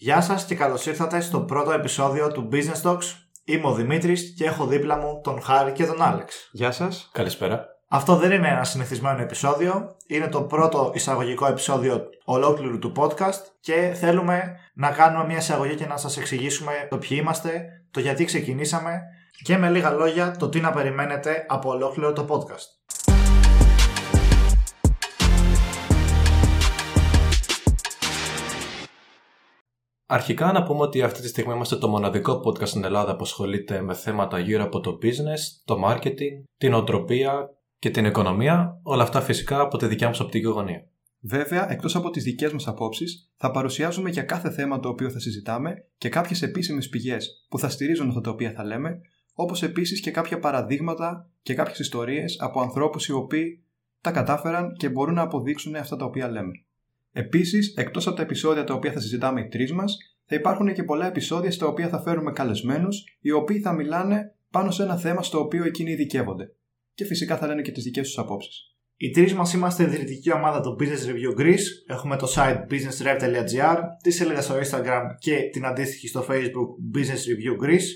Γεια σας και καλώς ήρθατε στο πρώτο επεισόδιο του Business Talks. Είμαι ο Δημήτρης και έχω δίπλα μου τον Χάρη και τον Άλεξ. Γεια σας. Καλησπέρα. Αυτό δεν είναι ένα συνηθισμένο επεισόδιο. Είναι το πρώτο εισαγωγικό επεισόδιο ολόκληρου του podcast και θέλουμε να κάνουμε μια εισαγωγή και να σας εξηγήσουμε το ποιοι είμαστε, το γιατί ξεκινήσαμε και με λίγα λόγια το τι να περιμένετε από ολόκληρο το podcast. Αρχικά να πούμε ότι αυτή τη στιγμή είμαστε το μοναδικό podcast στην Ελλάδα που ασχολείται με θέματα γύρω από το business, το marketing, την οτροπία και την οικονομία, όλα αυτά φυσικά από τη δικιά μας οπτική γωνία. Βέβαια, εκτός από τις δικές μας απόψεις, θα παρουσιάζουμε για κάθε θέμα το οποίο θα συζητάμε και κάποιες επίσημες πηγές που θα στηρίζουν αυτά τα οποία θα λέμε, όπως επίσης και κάποια παραδείγματα και κάποιες ιστορίες από ανθρώπους οι οποίοι τα κατάφεραν και μπορούν να αποδείξουν αυτά τα οποία λέμε. Επίσης, εκτός από τα επεισόδια τα οποία θα συζητάμε οι τρεις μας, θα υπάρχουν και πολλά επεισόδια στα οποία θα φέρουμε καλεσμένους, οι οποίοι θα μιλάνε πάνω σε ένα θέμα στο οποίο εκείνοι ειδικεύονται. Και φυσικά θα λένε και τις δικές τους απόψεις. Οι τρεις μας είμαστε ιδρυτική ομάδα του Business Review Greece. Έχουμε το site businessrev.gr, τη σελίδα στο Instagram και την αντίστοιχη στο Facebook Business Review Greece.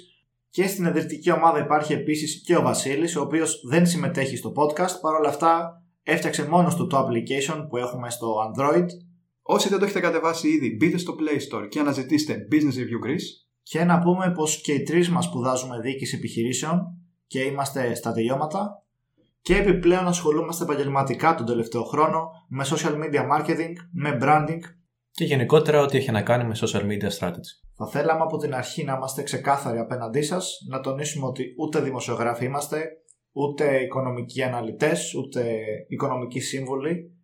Και στην ιδρυτική ομάδα υπάρχει επίσης και ο Βασίλης, ο οποίος δεν συμμετέχει στο podcast. Παρ' όλα αυτά, έφτιαξε μόνος του το application που έχουμε στο Android. Όσοι δεν το έχετε κατεβάσει ήδη, μπείτε στο Play Store και αναζητήστε Business Review Greece. Και να πούμε πως και οι τρεις μας σπουδάζουμε διοίκηση επιχειρήσεων και είμαστε στα τελειώματα και επιπλέον ασχολούμαστε επαγγελματικά τον τελευταίο χρόνο με social media marketing, με branding Και γενικότερα ό,τι έχει να κάνει με social media strategy. Θα θέλαμε από την αρχή να είμαστε ξεκάθαροι απέναντί σας, να τονίσουμε ότι ούτε δημοσιογράφοι είμαστε, ούτε οικονομικοί αναλυτές, ούτε οικονομικοί σύμβουλοι.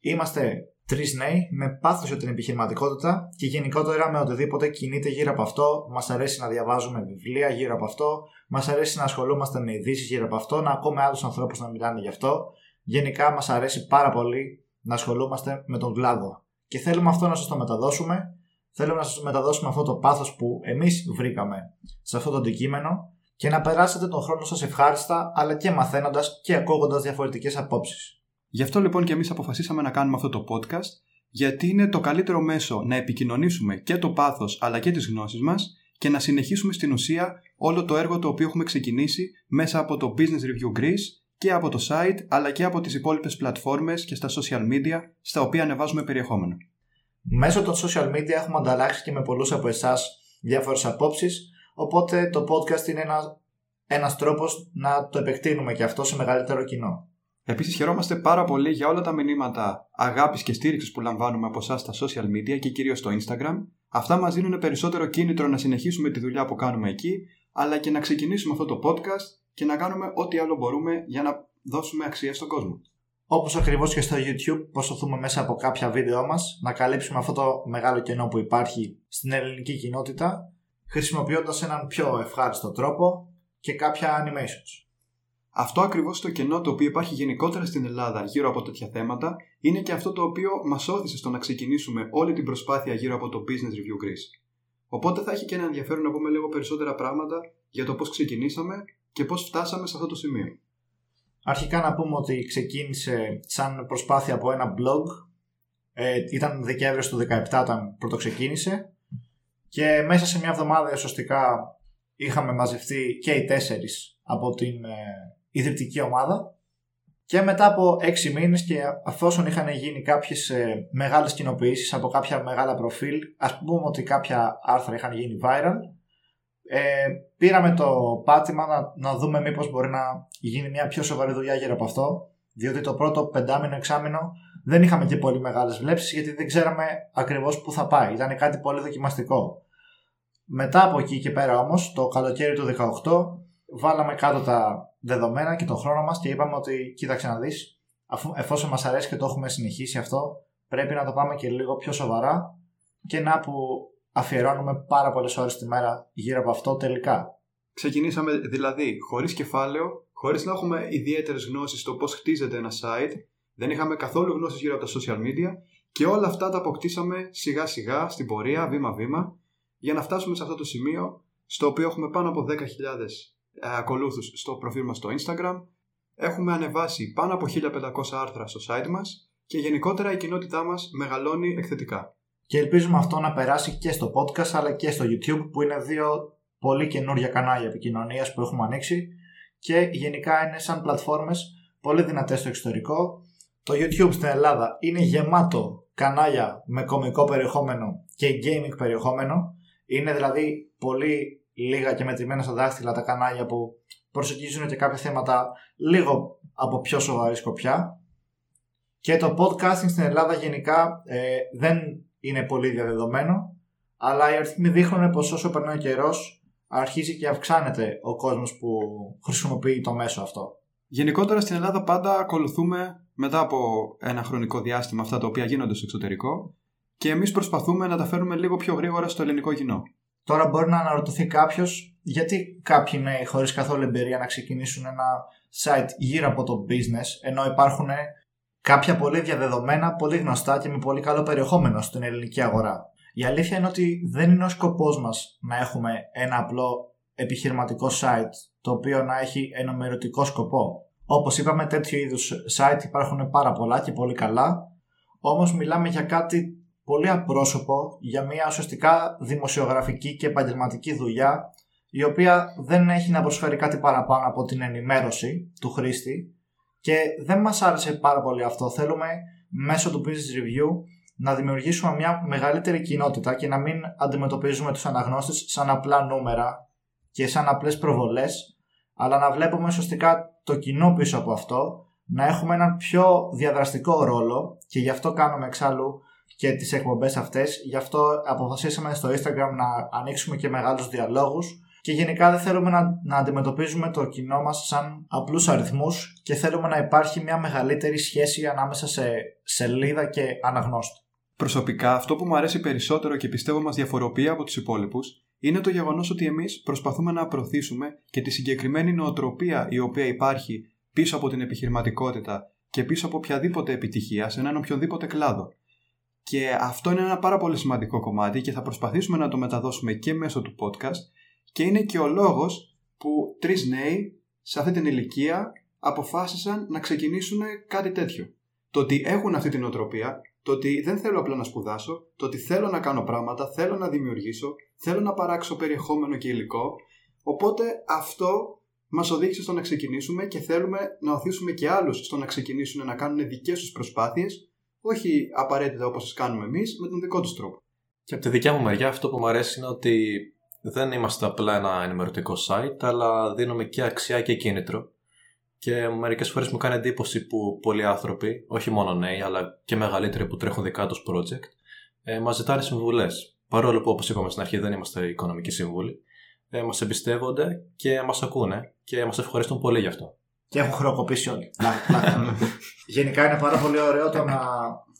Είμαστε τρεις νέοι με πάθος για την επιχειρηματικότητα και γενικότερα με οτιδήποτε κινείται γύρω από αυτό. Μας αρέσει να διαβάζουμε βιβλία γύρω από αυτό, μας αρέσει να ασχολούμαστε με ειδήσεις γύρω από αυτό, να ακούμε άλλους ανθρώπους να μιλάνε γι' αυτό. Γενικά μας αρέσει πάρα πολύ να ασχολούμαστε με τον κλάδο. Και θέλουμε αυτό να σας το μεταδώσουμε. Θέλουμε να σας μεταδώσουμε αυτό το πάθος που εμείς βρήκαμε σε αυτό το αντικείμενο και να περάσετε τον χρόνο σας ευχάριστα αλλά και μαθαίνοντας και ακούγοντας διαφορετικές απόψεις. Γι' αυτό λοιπόν και εμείς αποφασίσαμε να κάνουμε αυτό το podcast, γιατί είναι το καλύτερο μέσο να επικοινωνήσουμε και το πάθος αλλά και τις γνώσεις μας και να συνεχίσουμε στην ουσία όλο το έργο το οποίο έχουμε ξεκινήσει μέσα από το Business Review Greece και από το site αλλά και από τις υπόλοιπες πλατφόρμες και στα social media στα οποία ανεβάζουμε περιεχόμενο. Μέσω των social media έχουμε ανταλλάξει και με πολλούς από εσάς διάφορες απόψεις, οπότε το podcast είναι ένα, ένας τρόπος να το επεκτείνουμε και αυτό σε μεγαλύτερο κοινό. Επίσης, χαιρόμαστε πάρα πολύ για όλα τα μηνύματα αγάπης και στήριξης που λαμβάνουμε από εσάς στα social media και κυρίως στο Instagram. Αυτά μας δίνουν περισσότερο κίνητρο να συνεχίσουμε τη δουλειά που κάνουμε εκεί, αλλά και να ξεκινήσουμε αυτό το podcast και να κάνουμε ό,τι άλλο μπορούμε για να δώσουμε αξία στον κόσμο. Όπως ακριβώς και στο YouTube προσπαθούμε μέσα από κάποια βίντεό μας να καλύψουμε αυτό το μεγάλο κενό που υπάρχει στην ελληνική κοινότητα χρησιμοποιώντας έναν πιο ευχάριστο τρόπο και κάποια animations. Αυτό ακριβώς το κενό το οποίο υπάρχει γενικότερα στην Ελλάδα γύρω από τέτοια θέματα είναι και αυτό το οποίο μας όθησε στο να ξεκινήσουμε όλη την προσπάθεια γύρω από το Business Review Greece. Οπότε θα έχει και ένα ενδιαφέρον να πούμε λίγο περισσότερα πράγματα για το πώς ξεκινήσαμε και πώς φτάσαμε σε αυτό το σημείο. Αρχικά να πούμε ότι ξεκίνησε σαν προσπάθεια από ένα blog. Ε, ήταν Δεκέμβριος του 2017 όταν πρώτο ξεκίνησε. Και μέσα σε μια εβδομάδα ουσιαστικά είχαμε μαζευτεί και οι τέσσερις από την ε, ιδρυτική ομάδα. Και μετά από έξι μήνες και αφόσον είχαν γίνει κάποιες ε, μεγάλες κοινοποιήσεις από κάποια μεγάλα προφίλ, ας πούμε ότι κάποια άρθρα είχαν γίνει viral, ε, πήραμε το πάτημα να, να δούμε μήπως μπορεί να γίνει μια πιο σοβαρή δουλειά γύρω από αυτό, διότι το πρώτο πεντάμινο εξάμινο δεν είχαμε και πολύ μεγάλες βλέψεις γιατί δεν ξέραμε ακριβώς πού θα πάει. Ήταν κάτι πολύ δοκιμαστικό. Μετά από εκεί και πέρα όμως, το καλοκαίρι του 18, βάλαμε κάτω τα δεδομένα και τον χρόνο μας και είπαμε ότι κοίταξε να δεις, αφού, εφόσον μας αρέσει και το έχουμε συνεχίσει αυτό, πρέπει να το πάμε και λίγο πιο σοβαρά και να που αφιερώνουμε πάρα πολλές ώρες τη μέρα γύρω από αυτό τελικά. Ξεκινήσαμε δηλαδή χωρίς κεφάλαιο, χωρίς να έχουμε ιδιαίτερες γνώσεις στο πώς χτίζεται ένα site, δεν είχαμε καθόλου γνώσεις γύρω από τα social media και όλα αυτά τα αποκτήσαμε σιγά σιγά στην πορεία, βήμα-βήμα, για να φτάσουμε σε αυτό το σημείο στο οποίο έχουμε πάνω από 10.000 ε, ακολούθους στο προφίλ μας στο Instagram. Έχουμε ανεβάσει πάνω από 1500 άρθρα στο site μας και γενικότερα η κοινότητά μας μεγαλώνει εκθετικά. Και ελπίζουμε αυτό να περάσει και στο podcast αλλά και στο YouTube που είναι δύο πολύ καινούργια κανάλια επικοινωνίας που έχουμε ανοίξει και γενικά είναι σαν πλατφόρμες πολύ δυνατές στο εξωτερικό. Το YouTube στην Ελλάδα είναι γεμάτο κανάλια με κομικό περιεχόμενο και gaming περιεχόμενο. Είναι δηλαδή πολύ λίγα και μετρημένα στα δάχτυλα τα κανάλια που προσεγγίζουν και κάποια θέματα λίγο από πιο σοβαρή σκοπιά. Και το podcasting στην Ελλάδα γενικά ε, δεν είναι πολύ διαδεδομένο, αλλά οι αριθμοί δείχνουν πως όσο περνάει ο καιρός αρχίζει και αυξάνεται ο κόσμος που χρησιμοποιεί το μέσο αυτό. Γενικότερα στην Ελλάδα πάντα ακολουθούμε μετά από ένα χρονικό διάστημα αυτά τα οποία γίνονται στο εξωτερικό και εμείς προσπαθούμε να τα φέρουμε λίγο πιο γρήγορα στο ελληνικό κοινό. Τώρα μπορεί να αναρωτηθεί κάποιος γιατί κάποιοι νέοι χωρίς καθόλου εμπειρία να ξεκινήσουν ένα site γύρω από το business, ενώ υπάρχουν κάποια πολύ διαδεδομένα, πολύ γνωστά και με πολύ καλό περιεχόμενο στην ελληνική αγορά. Η αλήθεια είναι ότι δεν είναι ο σκοπός μας να έχουμε ένα απλό επιχειρηματικό site το οποίο να έχει ενημερωτικό σκοπό. Όπως είπαμε τέτοιου είδους site υπάρχουν πάρα πολλά και πολύ καλά όμως μιλάμε για κάτι πολύ απρόσωπο για μια ουσιαστικά δημοσιογραφική και επαγγελματική δουλειά η οποία δεν έχει να προσφέρει κάτι παραπάνω από την ενημέρωση του χρήστη και δεν μας άρεσε πάρα πολύ αυτό. Θέλουμε μέσω του Business Review να δημιουργήσουμε μια μεγαλύτερη κοινότητα και να μην αντιμετωπίζουμε τους αναγνώστες σαν απλά νούμερα και σαν απλές προβολές αλλά να βλέπουμε ουσιαστικά το κοινό πίσω από αυτό να έχουμε έναν πιο διαδραστικό ρόλο και γι' αυτό κάνουμε εξάλλου και τις εκπομπές αυτές. Γι' αυτό αποφασίσαμε στο Instagram να ανοίξουμε και μεγάλους διαλόγους και γενικά δεν θέλουμε να, να αντιμετωπίζουμε το κοινό μας σαν απλούς αριθμούς και θέλουμε να υπάρχει μια μεγαλύτερη σχέση ανάμεσα σε σελίδα και αναγνώστη. Προσωπικά αυτό που μου αρέσει περισσότερο και πιστεύω μας διαφοροποιεί από τους υπόλοιπους είναι το γεγονός ότι εμείς προσπαθούμε να προωθήσουμε και τη συγκεκριμένη νοοτροπία η οποία υπάρχει πίσω από την επιχειρηματικότητα και πίσω από οποιαδήποτε επιτυχία σε έναν οποιοδήποτε κλάδο. Και αυτό είναι ένα πάρα πολύ σημαντικό κομμάτι και θα προσπαθήσουμε να το μεταδώσουμε και μέσω του podcast και είναι και ο λόγος που τρεις νέοι σε αυτή την ηλικία αποφάσισαν να ξεκινήσουν κάτι τέτοιο. Το ότι έχουν αυτή την οτροπία, το ότι δεν θέλω απλά να σπουδάσω, το ότι θέλω να κάνω πράγματα, θέλω να δημιουργήσω, θέλω να παράξω περιεχόμενο και υλικό. Οπότε αυτό μας οδήγησε στο να ξεκινήσουμε και θέλουμε να οθήσουμε και άλλους στο να ξεκινήσουν να κάνουν δικές τους προσπάθειες όχι απαραίτητα όπως τις κάνουμε εμείς, με τον δικό τους τρόπο. Και από τη δικιά μου μεριά αυτό που μου αρέσει είναι ότι δεν είμαστε απλά ένα ενημερωτικό site, αλλά δίνουμε και αξιά και κίνητρο. Και μερικές φορές μου κάνει εντύπωση που πολλοί άνθρωποι, όχι μόνο νέοι, αλλά και μεγαλύτεροι που τρέχουν δικά τους project, ε, μας ζητάνε συμβουλές. Παρόλο που, όπως είπαμε στην αρχή, δεν είμαστε οικονομικοί σύμβουλοι, ε, μας εμπιστεύονται και μας ακούνε και μας ευχαριστούν πολύ γι' αυτό. Και έχουν χρεοκοπήσει όλοι. Γενικά είναι πάρα πολύ ωραίο το να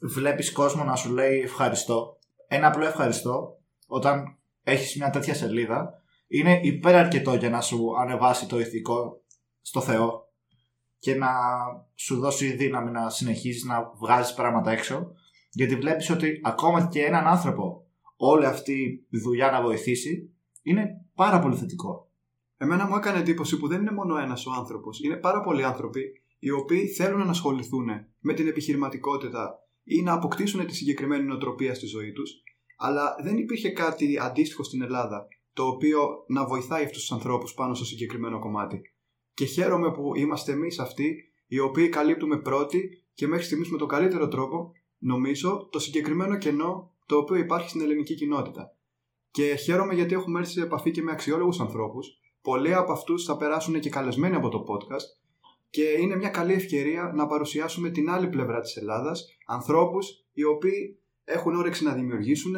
βλέπεις κόσμο να σου λέει ευχαριστώ. Ένα απλό ευχαριστώ όταν έχεις μια τέτοια σελίδα είναι υπεραρκετό για να σου ανεβάσει το ηθικό στο Θεό και να σου δώσει δύναμη να συνεχίζεις να βγάζεις πράγματα έξω. Γιατί βλέπεις ότι ακόμα και έναν άνθρωπο όλη αυτή η δουλειά να βοηθήσει είναι πάρα πολύ θετικό. Εμένα μου έκανε εντύπωση που δεν είναι μόνο ένας ο άνθρωπος. Είναι πάρα πολλοί άνθρωποι οι οποίοι θέλουν να ασχοληθούν με την επιχειρηματικότητα ή να αποκτήσουν τη συγκεκριμένη νοοτροπία στη ζωή τους, αλλά δεν υπήρχε κάτι αντίστοιχο στην Ελλάδα το οποίο να βοηθάει αυτούς τους ανθρώπους πάνω στο συγκεκριμένο κομμάτι. Και χαίρομαι που είμαστε εμείς αυτοί οι οποίοι καλύπτουμε πρώτοι και μέχρι στιγμής με τον καλύτερο τρόπο, νομίζω, το συγκεκριμένο κενό το οποίο υπάρχει στην ελληνική κοινότητα. Και χαίρομαι γιατί έχουμε έρθει σε επαφή και με αξιόλογους ανθρώπους πολλοί από αυτούς θα περάσουν και καλεσμένοι από το podcast και είναι μια καλή ευκαιρία να παρουσιάσουμε την άλλη πλευρά της Ελλάδας, ανθρώπους οι οποίοι έχουν όρεξη να δημιουργήσουν,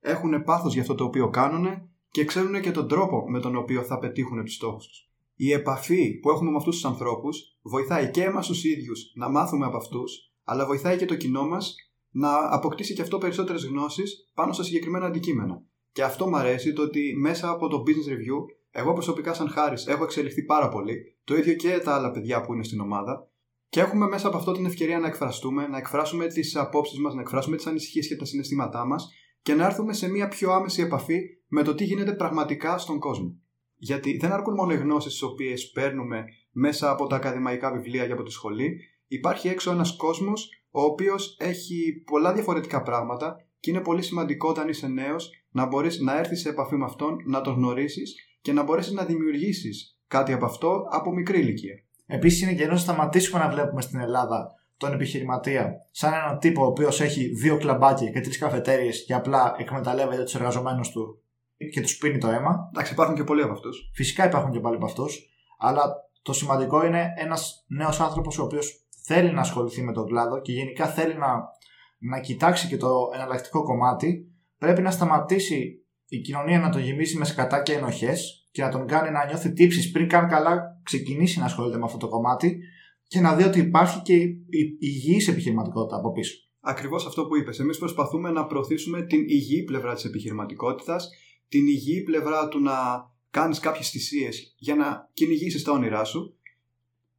έχουν πάθος για αυτό το οποίο κάνουν και ξέρουν και τον τρόπο με τον οποίο θα πετύχουν τους στόχους τους. Η επαφή που έχουμε με αυτούς τους ανθρώπους βοηθάει και εμάς τους ίδιους να μάθουμε από αυτούς, αλλά βοηθάει και το κοινό μας να αποκτήσει και αυτό περισσότερες γνώσεις πάνω στα συγκεκριμένα αντικείμενα. Και αυτό μου αρέσει το ότι μέσα από το Business Review εγώ προσωπικά, σαν Χάρης, έχω εξελιχθεί πάρα πολύ. Το ίδιο και τα άλλα παιδιά που είναι στην ομάδα. Και έχουμε μέσα από αυτό την ευκαιρία να εκφραστούμε, να εκφράσουμε τις απόψεις μας, να εκφράσουμε τις ανησυχίες και τα συναισθήματά μας και να έρθουμε σε μια πιο άμεση επαφή με το τι γίνεται πραγματικά στον κόσμο. Γιατί δεν αρκούν μόνο οι γνώσεις τις οποίες παίρνουμε μέσα από τα ακαδημαϊκά βιβλία για από τη σχολή. Υπάρχει έξω ένας κόσμος ο οποίος έχει πολλά διαφορετικά πράγματα και είναι πολύ σημαντικό όταν είσαι νέος να μπορείς να έρθεις σε επαφή με αυτόν, να τον γνωρίσεις και να μπορέσεις να δημιουργήσεις κάτι από αυτό από μικρή ηλικία. Επίσης, είναι καιρός να σταματήσουμε να βλέπουμε στην Ελλάδα τον επιχειρηματία σαν έναν τύπο ο οποίος έχει δύο κλαμπάκια και τρεις καφετέρειες και απλά εκμεταλλεύεται τους εργαζομένους του και τους πίνει το αίμα. Εντάξει, υπάρχουν και πολλοί από αυτούς. Φυσικά υπάρχουν και πάλι από αυτούς. Αλλά το σημαντικό είναι ένας νέος άνθρωπος ο οποίος θέλει να ασχοληθεί με τον κλάδο και γενικά θέλει να, να κοιτάξει και το εναλλακτικό κομμάτι. Πρέπει να σταματήσει η κοινωνία να τον γεμίσει με σκατά και ενοχές και να τον κάνει να νιώθει τύψεις πριν καν καλά ξεκινήσει να ασχολείται με αυτό το κομμάτι και να δει ότι υπάρχει και η υγιής επιχειρηματικότητα από πίσω. Ακριβώς αυτό που είπες. Εμείς προσπαθούμε να προωθήσουμε την υγιή πλευρά της επιχειρηματικότητας, την υγιή πλευρά του να κάνεις κάποιες θυσίες για να κυνηγήσεις τα όνειρά σου.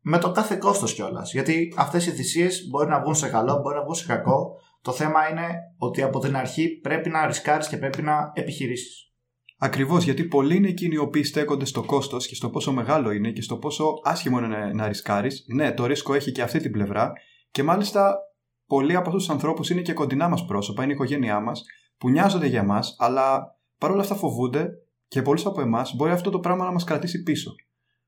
Με το κάθε κόστος κιόλας. Γιατί αυτές οι θυσίες μπορεί να βγουν σε καλό, μπορεί να βγουν σε κακό. Το θέμα είναι ότι από την αρχή πρέπει να ρισκάρεις και πρέπει να επιχειρήσεις. Ακριβώς γιατί πολλοί είναι εκείνοι οι οποίοι στέκονται στο κόστος και στο πόσο μεγάλο είναι και στο πόσο άσχημο είναι να ρισκάρεις. Ναι, το ρίσκο έχει και αυτή την πλευρά και μάλιστα πολλοί από αυτούς τους ανθρώπους είναι και κοντινά μας πρόσωπα, είναι η οικογένειά μας, που νοιάζονται για μας, αλλά παρόλα αυτά φοβούνται και πολλού από εμάς μπορεί αυτό το πράγμα να μας κρατήσει πίσω.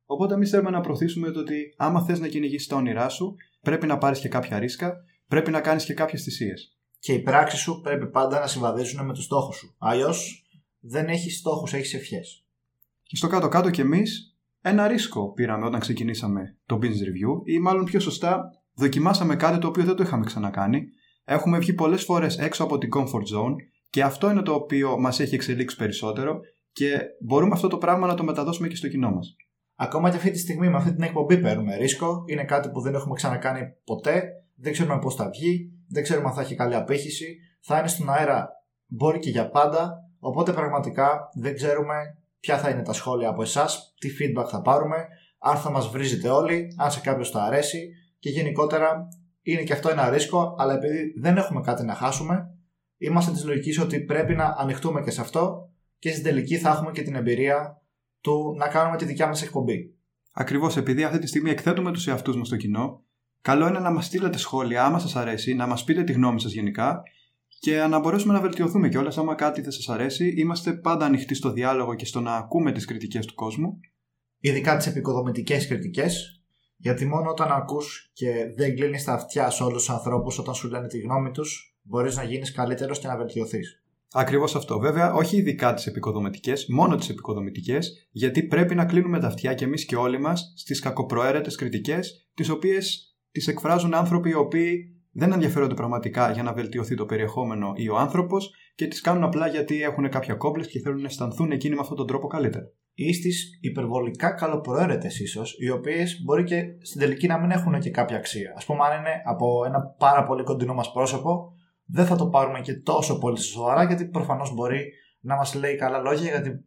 Οπότε εμείς θέλουμε να προωθήσουμε το ότι άμα θες να κυνηγήσεις τα όνειρά σου, πρέπει να πάρεις και κάποια ρίσκα, πρέπει να κάνεις και κάποιες θυσίες. Και οι πράξεις σου πρέπει πάντα να συμβαδίζουν με τους στόχους σου. Αλλιώς δεν έχεις στόχους, έχεις ευχές. Και στο κάτω-κάτω κι εμείς ένα ρίσκο πήραμε όταν ξεκινήσαμε το business review, ή μάλλον πιο σωστά, δοκιμάσαμε κάτι το οποίο δεν το είχαμε ξανακάνει. Έχουμε βγει πολλές φορές έξω από την comfort zone και αυτό είναι το οποίο μας έχει εξελίξει περισσότερο και μπορούμε αυτό το πράγμα να το μεταδώσουμε και στο κοινό μας. Ακόμα και αυτή τη στιγμή με αυτή την εκπομπή παίρνουμε ρίσκο. Είναι κάτι που δεν έχουμε ξανακάνει ποτέ. Δεν ξέρουμε πώς θα βγει. Δεν ξέρουμε αν θα έχει καλή απήχηση. Θα είναι στον αέρα μπορεί και για πάντα. Οπότε πραγματικά δεν ξέρουμε ποια θα είναι τα σχόλια από εσάς, τι feedback θα πάρουμε, αν θα μας βρίζετε όλοι, αν σε κάποιος θα αρέσει και γενικότερα είναι και αυτό ένα ρίσκο, αλλά επειδή δεν έχουμε κάτι να χάσουμε, είμαστε της λογικής ότι πρέπει να ανοιχτούμε και σε αυτό και στην τελική θα έχουμε και την εμπειρία του να κάνουμε τη δικιά μας εκπομπή. Ακριβώς επειδή αυτή τη στιγμή εκθέτουμε τους εαυτούς μας στο κοινό, καλό είναι να μας στείλετε σχόλια άμα σας αρέσει, να μας πείτε τη γνώμη σας γενικά και να μπορέσουμε να βελτιωθούμε κιόλας. Άμα κάτι δεν σας αρέσει, είμαστε πάντα ανοιχτοί στο διάλογο και στο να ακούμε τις κριτικές του κόσμου. Ειδικά τις επικοδομητικές κριτικές, γιατί μόνο όταν ακούς και δεν κλείνεις τα αυτιά σε όλους τους ανθρώπους όταν σου λένε τη γνώμη τους, μπορείς να γίνεις καλύτερος και να βελτιωθείς. Ακριβώς αυτό. Βέβαια, όχι ειδικά τις επικοδομητικές, μόνο τις επικοδομητικές, γιατί πρέπει να κλείνουμε τα αυτιά κι εμείς και όλοι μας στις κακοπροαίρετες κριτικές, τις οποίες τις εκφράζουν άνθρωποι οι οποίοι δεν ενδιαφέρονται πραγματικά για να βελτιωθεί το περιεχόμενο ή ο άνθρωπος και τις κάνουν απλά γιατί έχουν κάποια κόμπλε και θέλουν να αισθανθούν εκείνοι με αυτόν τον τρόπο καλύτερα. Ή στις υπερβολικά καλοπροαίρετες ίσως, οι οποίες μπορεί και στην τελική να μην έχουν και κάποια αξία. Α πούμε, αν είναι από ένα πάρα πολύ κοντινό μας πρόσωπο, δεν θα το πάρουμε και τόσο πολύ σοβαρά, γιατί προφανώς μπορεί να μας λέει καλά λόγια, γιατί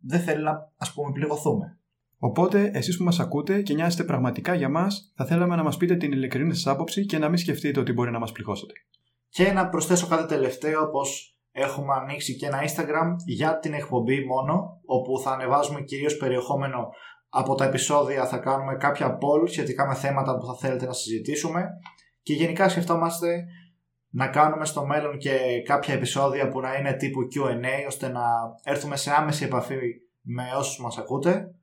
δεν θέλει να ας πούμε πληγωθούμε. Οπότε, εσείς που μας ακούτε και νοιάζετε πραγματικά για μας, θα θέλαμε να μας πείτε την ειλικρινή σας άποψη και να μην σκεφτείτε ότι μπορεί να μας πληγώσετε. Και να προσθέσω κάτι τελευταίο, πως έχουμε ανοίξει και ένα Instagram για την εκπομπή μόνο, όπου θα ανεβάζουμε κυρίως περιεχόμενο από τα επεισόδια, θα κάνουμε κάποια poll σχετικά με θέματα που θα θέλετε να συζητήσουμε και γενικά σκεφτόμαστε να κάνουμε στο μέλλον και κάποια επεισόδια που να είναι τύπου Q&A ώστε να έρθουμε σε άμεση επαφή με όσους μας ακούτε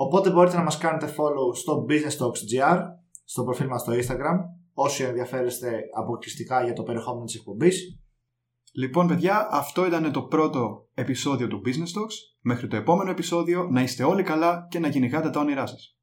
Οπότε μπορείτε να μας κάνετε follow στο Business Talks GR, στο προφίλ μας στο Instagram, όσοι ενδιαφέρεστε αποκλειστικά για το περιεχόμενο της εκπομπής. Λοιπόν, παιδιά, αυτό ήταν το πρώτο επεισόδιο του Business Talks. Μέχρι το επόμενο επεισόδιο, να είστε όλοι καλά και να κυνηγάτε τα όνειρά σας.